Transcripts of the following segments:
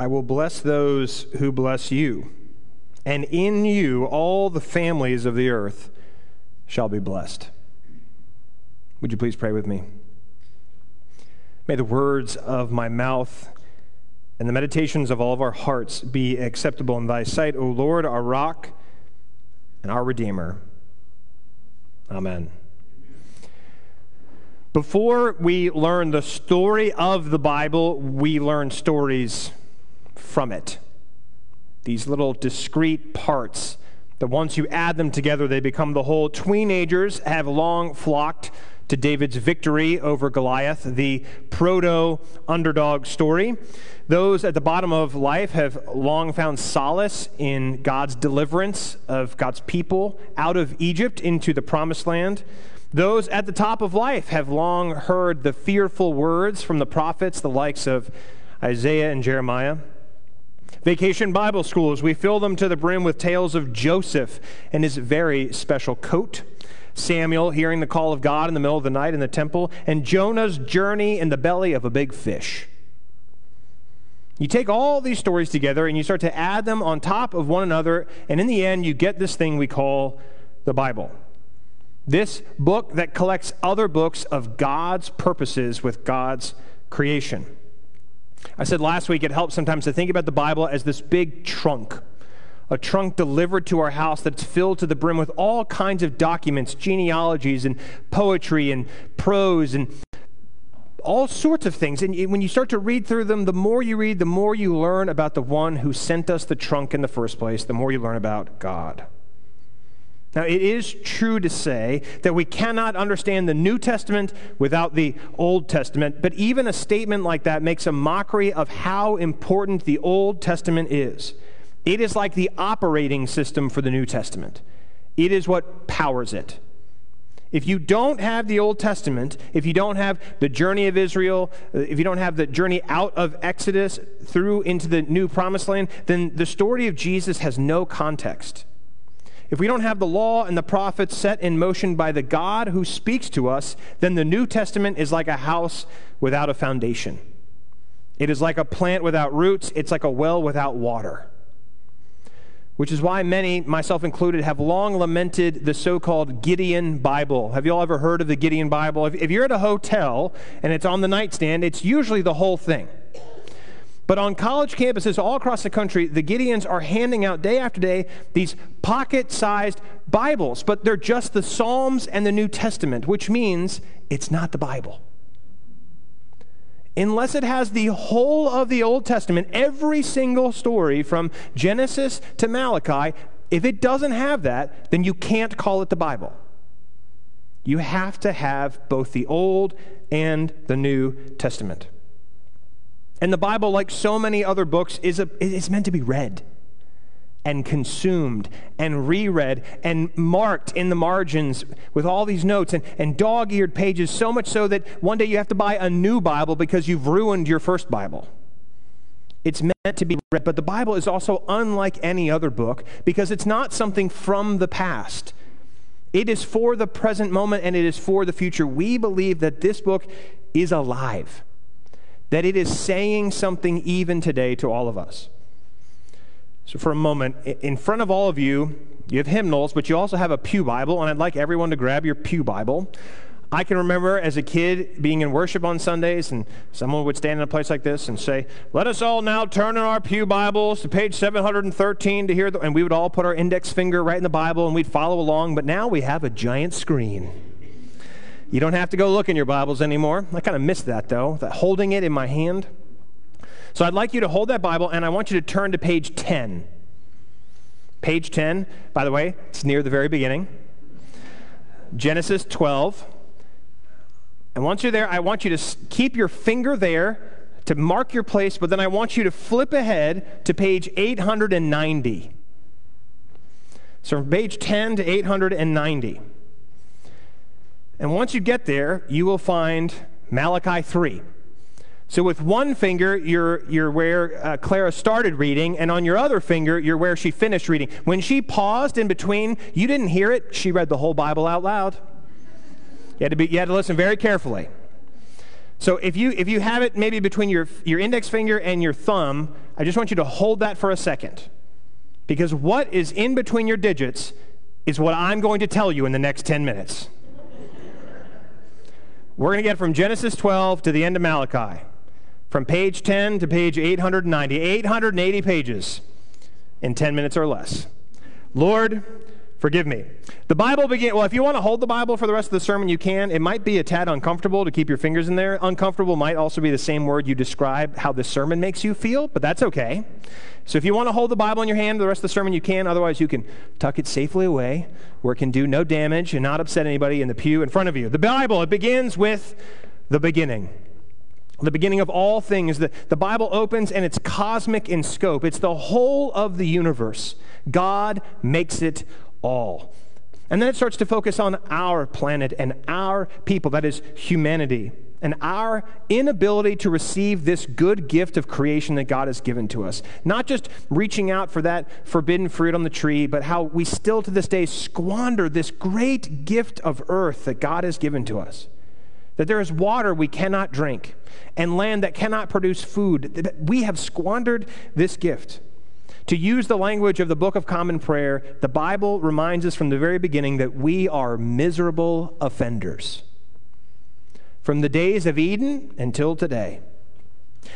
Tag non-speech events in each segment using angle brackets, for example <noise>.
I will bless those who bless you, and in you all the families of the earth shall be blessed. Would you please pray with me? May the words of my mouth and the meditations of all of our hearts be acceptable in thy sight, O Lord, our rock and our Redeemer. Amen. Before we learn the story of the Bible, we learn stories from it. These little discrete parts that once you add them together, they become the whole. Teenagers have long flocked to David's victory over Goliath, the proto underdog story. Those at the bottom of life have long found solace in God's deliverance of God's people out of Egypt into the promised land. Those at the top of life have long heard the fearful words from the prophets, the likes of Isaiah and Jeremiah. Vacation Bible schools, we fill them to the brim with tales of Joseph and his very special coat. Samuel hearing the call of God in the middle of the night in the temple, and Jonah's journey in the belly of a big fish. You take all these stories together and you start to add them on top of one another, and in the end, you get this thing we call the Bible. This book that collects other books of God's purposes with God's creation. I said last week it helps sometimes to think about the Bible as this big trunk, a trunk delivered to our house that's filled to the brim with all kinds of documents, genealogies, and poetry, and prose, and all sorts of things. And when you start to read through them, the more you read, the more you learn about the one who sent us the trunk in the first place, the more you learn about God. Now, it is true to say that we cannot understand the New Testament without the Old Testament, but even a statement like that makes a mockery of how important the Old Testament is. It is like the operating system for the New Testament, it is what powers it. If you don't have the Old Testament, if you don't have the journey of Israel, if you don't have the journey out of Exodus through into the new promised land, then the story of Jesus has no context. If we don't have the law and the prophets set in motion by the God who speaks to us, then the New Testament is like a house without a foundation. It is like a plant without roots, it's like a well without water. Which is why many, myself included, have long lamented the so called Gideon Bible. Have you all ever heard of the Gideon Bible? If, if you're at a hotel and it's on the nightstand, it's usually the whole thing. But on college campuses all across the country, the Gideons are handing out day after day these pocket sized Bibles, but they're just the Psalms and the New Testament, which means it's not the Bible. Unless it has the whole of the Old Testament, every single story from Genesis to Malachi, if it doesn't have that, then you can't call it the Bible. You have to have both the Old and the New Testament. And the Bible, like so many other books, is, a, is meant to be read and consumed and reread and marked in the margins with all these notes and, and dog eared pages, so much so that one day you have to buy a new Bible because you've ruined your first Bible. It's meant to be read, but the Bible is also unlike any other book because it's not something from the past. It is for the present moment and it is for the future. We believe that this book is alive that it is saying something even today to all of us. So, for a moment, in front of all of you, you have hymnals, but you also have a Pew Bible, and I'd like everyone to grab your Pew Bible. I can remember as a kid being in worship on Sundays, and someone would stand in a place like this and say, Let us all now turn in our Pew Bibles to page 713 to hear, the, and we would all put our index finger right in the Bible and we'd follow along, but now we have a giant screen. You don't have to go look in your Bibles anymore. I kind of missed that though, that holding it in my hand. So I'd like you to hold that Bible and I want you to turn to page 10. Page 10, by the way, it's near the very beginning. Genesis 12. And once you're there, I want you to keep your finger there to mark your place, but then I want you to flip ahead to page 890. So from page 10 to 890. And once you get there, you will find Malachi 3. So with one finger, you're, you're where uh, Clara started reading, and on your other finger, you're where she finished reading. When she paused in between, you didn't hear it. She read the whole Bible out loud. You had to, be, you had to listen very carefully. So if you, if you have it maybe between your, your index finger and your thumb, I just want you to hold that for a second. Because what is in between your digits is what I'm going to tell you in the next 10 minutes. We're going to get from Genesis 12 to the end of Malachi, from page 10 to page 890, 880 pages in 10 minutes or less. Lord, forgive me. The Bible begin well, if you want to hold the Bible for the rest of the sermon, you can. It might be a tad uncomfortable to keep your fingers in there. Uncomfortable might also be the same word you describe how this sermon makes you feel, but that's okay. So if you want to hold the Bible in your hand for the rest of the sermon, you can. Otherwise, you can tuck it safely away where it can do no damage and not upset anybody in the pew in front of you. The Bible, it begins with the beginning the beginning of all things. The, the Bible opens and it's cosmic in scope. It's the whole of the universe. God makes it all. And then it starts to focus on our planet and our people, that is, humanity, and our inability to receive this good gift of creation that God has given to us. Not just reaching out for that forbidden fruit on the tree, but how we still to this day squander this great gift of earth that God has given to us. That there is water we cannot drink and land that cannot produce food. That We have squandered this gift. To use the language of the Book of Common Prayer, the Bible reminds us from the very beginning that we are miserable offenders. From the days of Eden until today.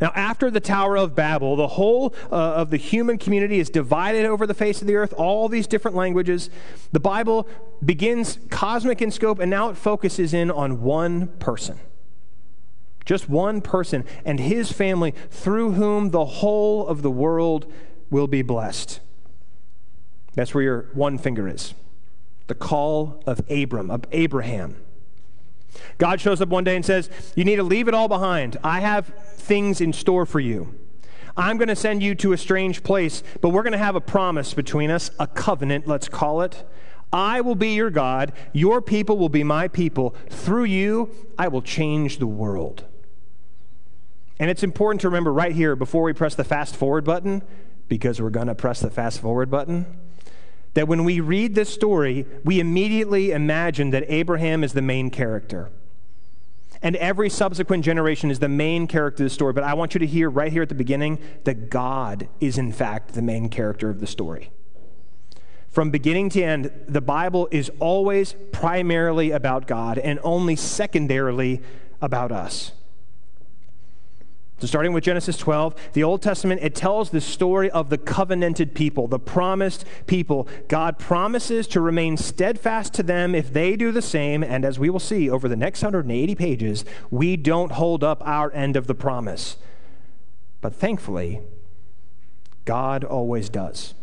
Now, after the Tower of Babel, the whole uh, of the human community is divided over the face of the earth, all these different languages. The Bible begins cosmic in scope, and now it focuses in on one person. Just one person and his family through whom the whole of the world will be blessed. That's where your one finger is. The call of Abram, of Abraham. God shows up one day and says, You need to leave it all behind. I have things in store for you. I'm going to send you to a strange place, but we're going to have a promise between us, a covenant, let's call it. I will be your God. Your people will be my people. Through you, I will change the world. And it's important to remember right here before we press the fast forward button because we're going to press the fast forward button. That when we read this story, we immediately imagine that Abraham is the main character. And every subsequent generation is the main character of the story. But I want you to hear right here at the beginning that God is, in fact, the main character of the story. From beginning to end, the Bible is always primarily about God and only secondarily about us. So, starting with Genesis 12, the Old Testament, it tells the story of the covenanted people, the promised people. God promises to remain steadfast to them if they do the same. And as we will see over the next 180 pages, we don't hold up our end of the promise. But thankfully, God always does.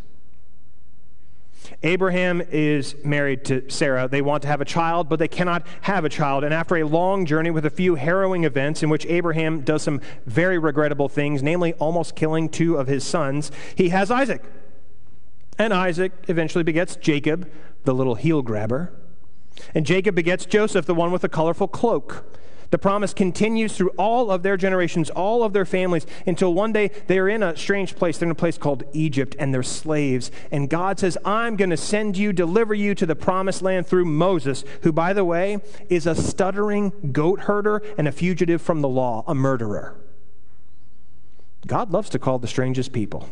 Abraham is married to Sarah. They want to have a child, but they cannot have a child. And after a long journey with a few harrowing events in which Abraham does some very regrettable things, namely almost killing two of his sons, he has Isaac. And Isaac eventually begets Jacob, the little heel grabber. And Jacob begets Joseph, the one with the colorful cloak. The promise continues through all of their generations, all of their families, until one day they are in a strange place. They're in a place called Egypt, and they're slaves. And God says, I'm going to send you, deliver you to the promised land through Moses, who, by the way, is a stuttering goat herder and a fugitive from the law, a murderer. God loves to call the strangest people.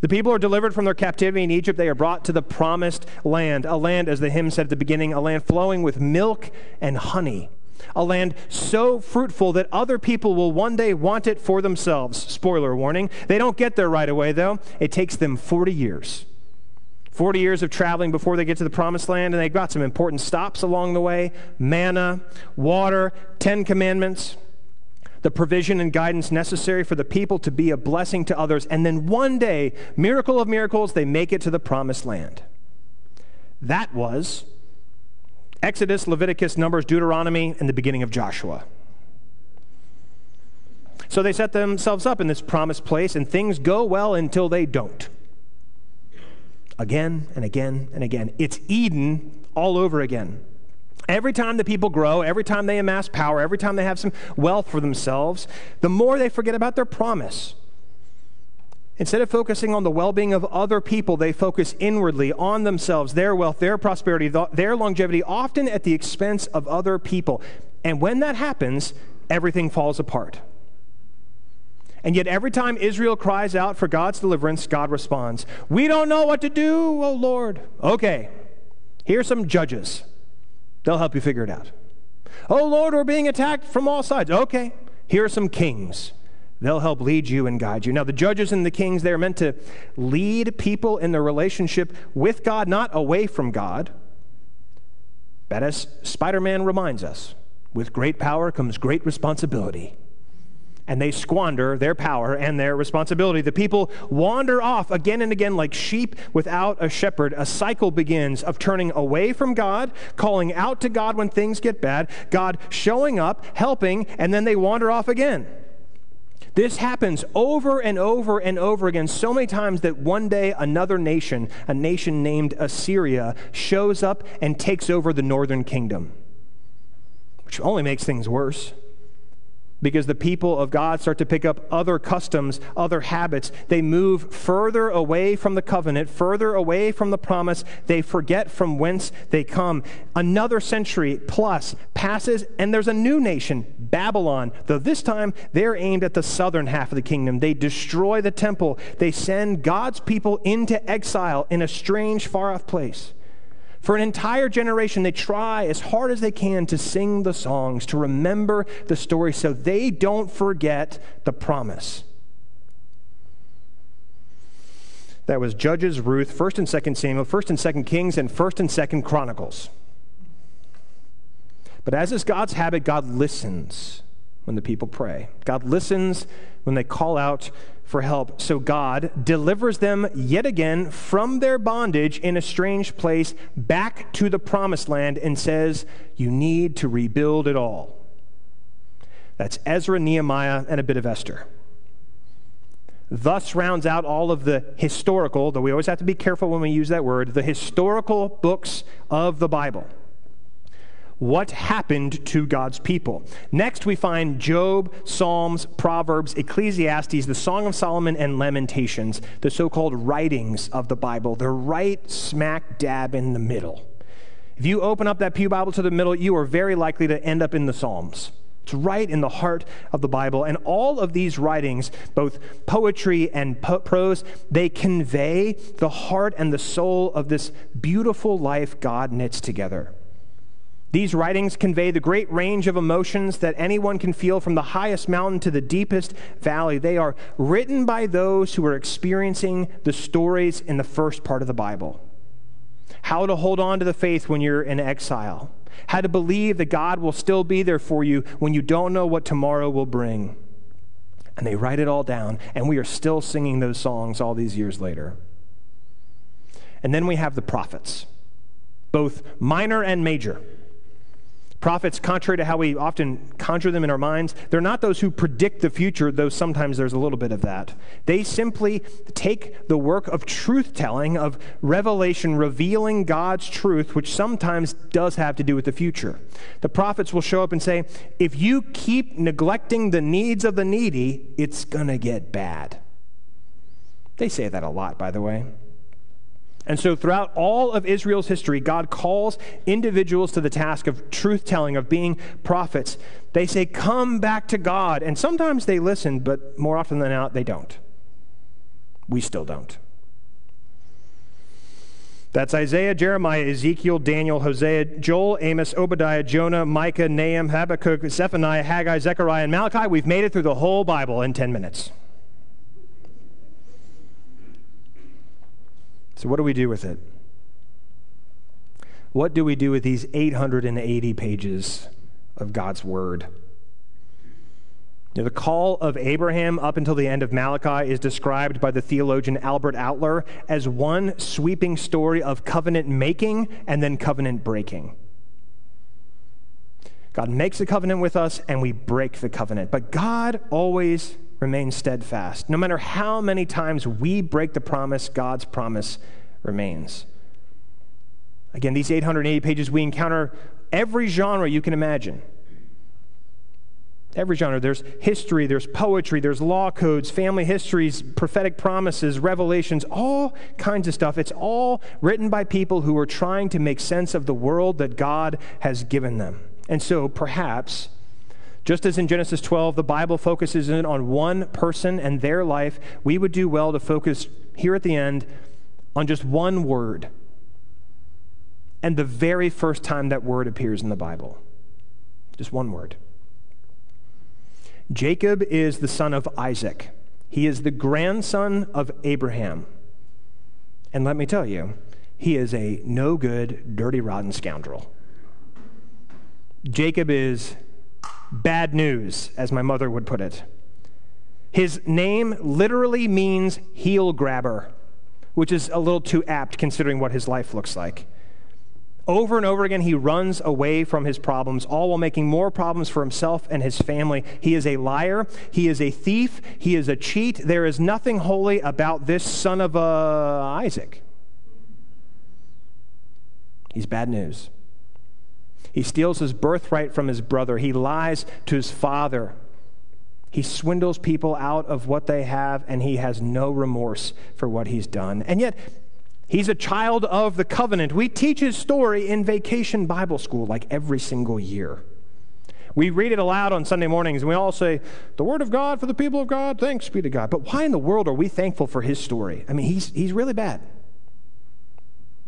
The people are delivered from their captivity in Egypt. They are brought to the promised land, a land, as the hymn said at the beginning, a land flowing with milk and honey a land so fruitful that other people will one day want it for themselves. Spoiler warning. They don't get there right away, though. It takes them 40 years. 40 years of traveling before they get to the promised land, and they've got some important stops along the way manna, water, Ten Commandments, the provision and guidance necessary for the people to be a blessing to others. And then one day, miracle of miracles, they make it to the promised land. That was Exodus, Leviticus, Numbers, Deuteronomy, and the beginning of Joshua. So they set themselves up in this promised place, and things go well until they don't. Again and again and again. It's Eden all over again. Every time the people grow, every time they amass power, every time they have some wealth for themselves, the more they forget about their promise. Instead of focusing on the well being of other people, they focus inwardly on themselves, their wealth, their prosperity, their longevity, often at the expense of other people. And when that happens, everything falls apart. And yet, every time Israel cries out for God's deliverance, God responds, We don't know what to do, O Lord. Okay, here's some judges. They'll help you figure it out. Oh Lord, we're being attacked from all sides. Okay, here are some kings. They'll help lead you and guide you. Now, the judges and the kings, they are meant to lead people in their relationship with God, not away from God. But as Spider Man reminds us, with great power comes great responsibility and they squander their power and their responsibility. The people wander off again and again like sheep without a shepherd. A cycle begins of turning away from God, calling out to God when things get bad, God showing up, helping, and then they wander off again. This happens over and over and over again. So many times that one day another nation, a nation named Assyria, shows up and takes over the northern kingdom, which only makes things worse because the people of God start to pick up other customs, other habits. They move further away from the covenant, further away from the promise. They forget from whence they come. Another century plus passes, and there's a new nation, Babylon, though this time they're aimed at the southern half of the kingdom. They destroy the temple, they send God's people into exile in a strange, far off place. For an entire generation, they try as hard as they can to sing the songs, to remember the story so they don't forget the promise. That was Judges, Ruth, 1st and 2nd Samuel, 1st and 2nd Kings, and 1st and 2nd Chronicles. But as is God's habit, God listens when the people pray. God listens when they call out for help. So God delivers them yet again from their bondage in a strange place back to the promised land and says, You need to rebuild it all. That's Ezra, Nehemiah, and a bit of Esther. Thus rounds out all of the historical, though we always have to be careful when we use that word, the historical books of the Bible what happened to God's people. Next, we find Job, Psalms, Proverbs, Ecclesiastes, the Song of Solomon, and Lamentations, the so called writings of the Bible. They're right smack dab in the middle. If you open up that Pew Bible to the middle, you are very likely to end up in the Psalms. It's right in the heart of the Bible. And all of these writings, both poetry and po- prose, they convey the heart and the soul of this beautiful life God knits together. These writings convey the great range of emotions that anyone can feel from the highest mountain to the deepest valley. They are written by those who are experiencing the stories in the first part of the Bible. How to hold on to the faith when you're in exile. How to believe that God will still be there for you when you don't know what tomorrow will bring. And they write it all down, and we are still singing those songs all these years later. And then we have the prophets, both minor and major. Prophets, contrary to how we often conjure them in our minds, they're not those who predict the future, though sometimes there's a little bit of that. They simply take the work of truth telling, of revelation, revealing God's truth, which sometimes does have to do with the future. The prophets will show up and say, if you keep neglecting the needs of the needy, it's going to get bad. They say that a lot, by the way. And so, throughout all of Israel's history, God calls individuals to the task of truth telling, of being prophets. They say, Come back to God. And sometimes they listen, but more often than not, they don't. We still don't. That's Isaiah, Jeremiah, Ezekiel, Daniel, Hosea, Joel, Amos, Obadiah, Jonah, Micah, Nahum, Habakkuk, Zephaniah, Haggai, Zechariah, and Malachi. We've made it through the whole Bible in 10 minutes. So, what do we do with it? What do we do with these 880 pages of God's Word? Now, the call of Abraham up until the end of Malachi is described by the theologian Albert Outler as one sweeping story of covenant making and then covenant breaking. God makes a covenant with us and we break the covenant. But God always remains steadfast. No matter how many times we break the promise, God's promise remains. Again, these 880 pages, we encounter every genre you can imagine. Every genre. There's history, there's poetry, there's law codes, family histories, prophetic promises, revelations, all kinds of stuff. It's all written by people who are trying to make sense of the world that God has given them. And so, perhaps, Just as in Genesis 12, the Bible focuses in on one person and their life, we would do well to focus here at the end on just one word. And the very first time that word appears in the Bible. Just one word. Jacob is the son of Isaac. He is the grandson of Abraham. And let me tell you, he is a no good, dirty, rotten scoundrel. Jacob is bad news, as my mother would put it. His name literally means heel grabber, which is a little too apt considering what his life looks like. Over and over again, he runs away from his problems, all while making more problems for himself and his family. He is a liar. He is a thief. He is a cheat. There is nothing holy about this son of uh, Isaac. He's bad news. He steals his birthright from his brother. He lies to his father. He swindles people out of what they have, and he has no remorse for what he's done. And yet, He's a child of the covenant. We teach his story in vacation Bible school like every single year. We read it aloud on Sunday mornings and we all say, The word of God for the people of God, thanks be to God. But why in the world are we thankful for his story? I mean, he's, he's really bad.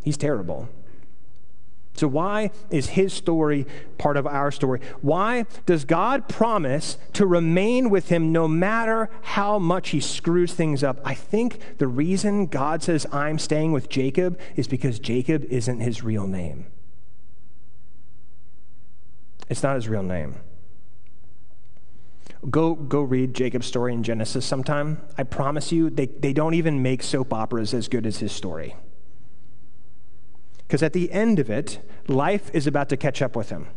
He's terrible. So, why is his story part of our story? Why does God promise to remain with him no matter how much he screws things up? I think the reason God says, I'm staying with Jacob is because Jacob isn't his real name. It's not his real name. Go, go read Jacob's story in Genesis sometime. I promise you, they, they don't even make soap operas as good as his story. Because at the end of it, life is about to catch up with him.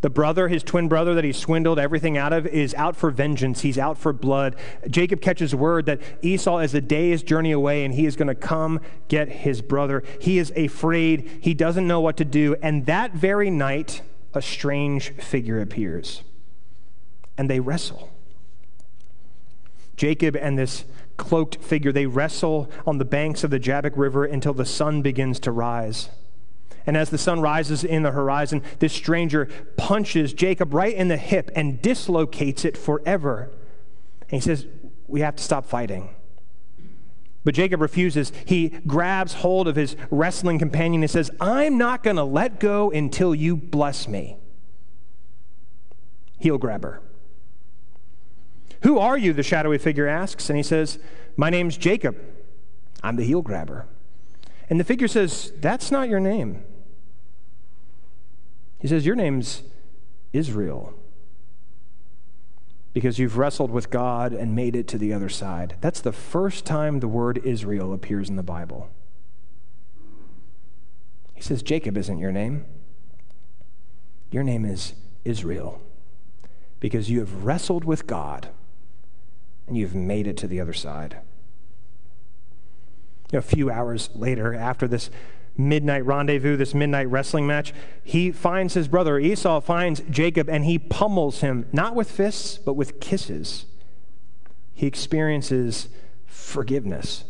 The brother, his twin brother that he swindled everything out of, is out for vengeance. He's out for blood. Jacob catches word that Esau is a day's journey away and he is going to come get his brother. He is afraid. He doesn't know what to do. And that very night, a strange figure appears. And they wrestle. Jacob and this cloaked figure. They wrestle on the banks of the Jabbok River until the sun begins to rise. And as the sun rises in the horizon, this stranger punches Jacob right in the hip and dislocates it forever. And he says, We have to stop fighting. But Jacob refuses. He grabs hold of his wrestling companion and says, I'm not going to let go until you bless me. Heel grabber. Who are you? The shadowy figure asks. And he says, My name's Jacob. I'm the heel grabber. And the figure says, That's not your name. He says, Your name's Israel. Because you've wrestled with God and made it to the other side. That's the first time the word Israel appears in the Bible. He says, Jacob isn't your name. Your name is Israel. Because you have wrestled with God and you've made it to the other side. A few hours later, after this midnight rendezvous, this midnight wrestling match, he finds his brother. Esau finds Jacob and he pummels him, not with fists, but with kisses. He experiences forgiveness.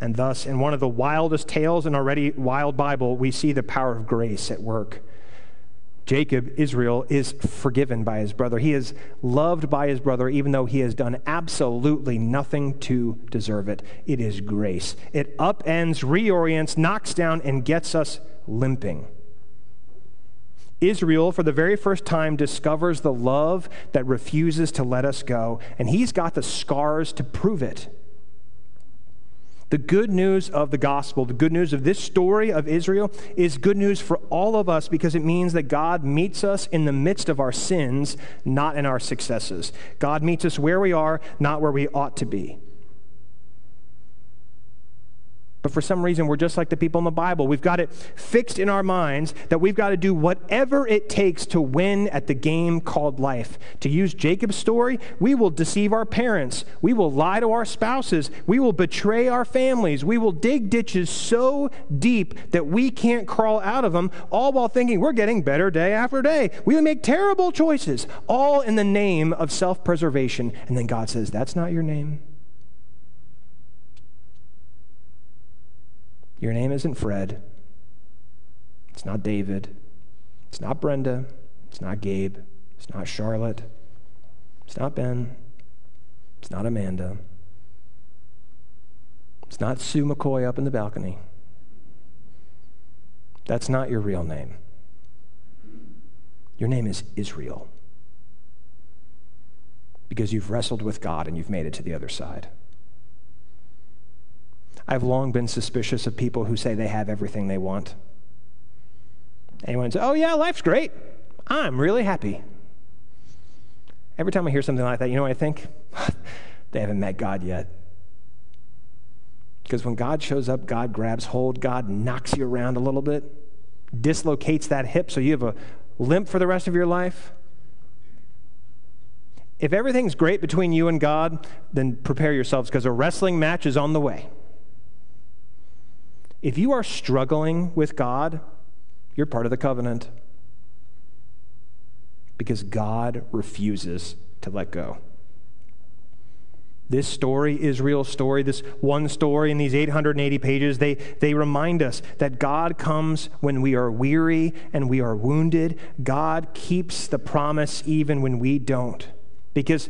And thus, in one of the wildest tales in already wild Bible, we see the power of grace at work. Jacob, Israel, is forgiven by his brother. He is loved by his brother, even though he has done absolutely nothing to deserve it. It is grace. It upends, reorients, knocks down, and gets us limping. Israel, for the very first time, discovers the love that refuses to let us go, and he's got the scars to prove it. The good news of the gospel, the good news of this story of Israel, is good news for all of us because it means that God meets us in the midst of our sins, not in our successes. God meets us where we are, not where we ought to be. But for some reason, we're just like the people in the Bible. We've got it fixed in our minds that we've got to do whatever it takes to win at the game called life. To use Jacob's story, we will deceive our parents. We will lie to our spouses. We will betray our families. We will dig ditches so deep that we can't crawl out of them, all while thinking we're getting better day after day. We make terrible choices, all in the name of self preservation. And then God says, That's not your name. Your name isn't Fred. It's not David. It's not Brenda. It's not Gabe. It's not Charlotte. It's not Ben. It's not Amanda. It's not Sue McCoy up in the balcony. That's not your real name. Your name is Israel because you've wrestled with God and you've made it to the other side. I've long been suspicious of people who say they have everything they want. Anyone say, oh, yeah, life's great. I'm really happy. Every time I hear something like that, you know what I think? <laughs> they haven't met God yet. Because when God shows up, God grabs hold, God knocks you around a little bit, dislocates that hip so you have a limp for the rest of your life. If everything's great between you and God, then prepare yourselves because a wrestling match is on the way. If you are struggling with God, you're part of the covenant because God refuses to let go. This story, Israel's story, this one story in these 880 pages, they, they remind us that God comes when we are weary and we are wounded. God keeps the promise even when we don't, because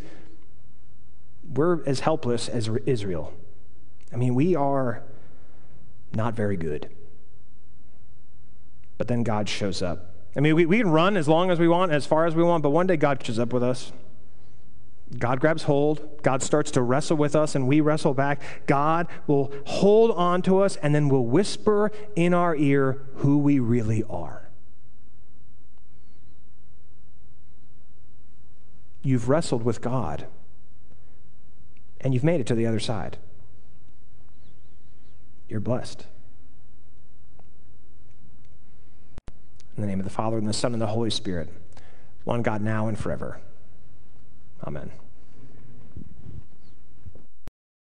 we're as helpless as Israel. I mean, we are not very good. But then God shows up. I mean, we, we can run as long as we want, as far as we want, but one day God shows up with us. God grabs hold. God starts to wrestle with us, and we wrestle back. God will hold on to us and then will whisper in our ear who we really are. You've wrestled with God, and you've made it to the other side. You're blessed. In the name of the Father, and the Son, and the Holy Spirit, one God now and forever. Amen.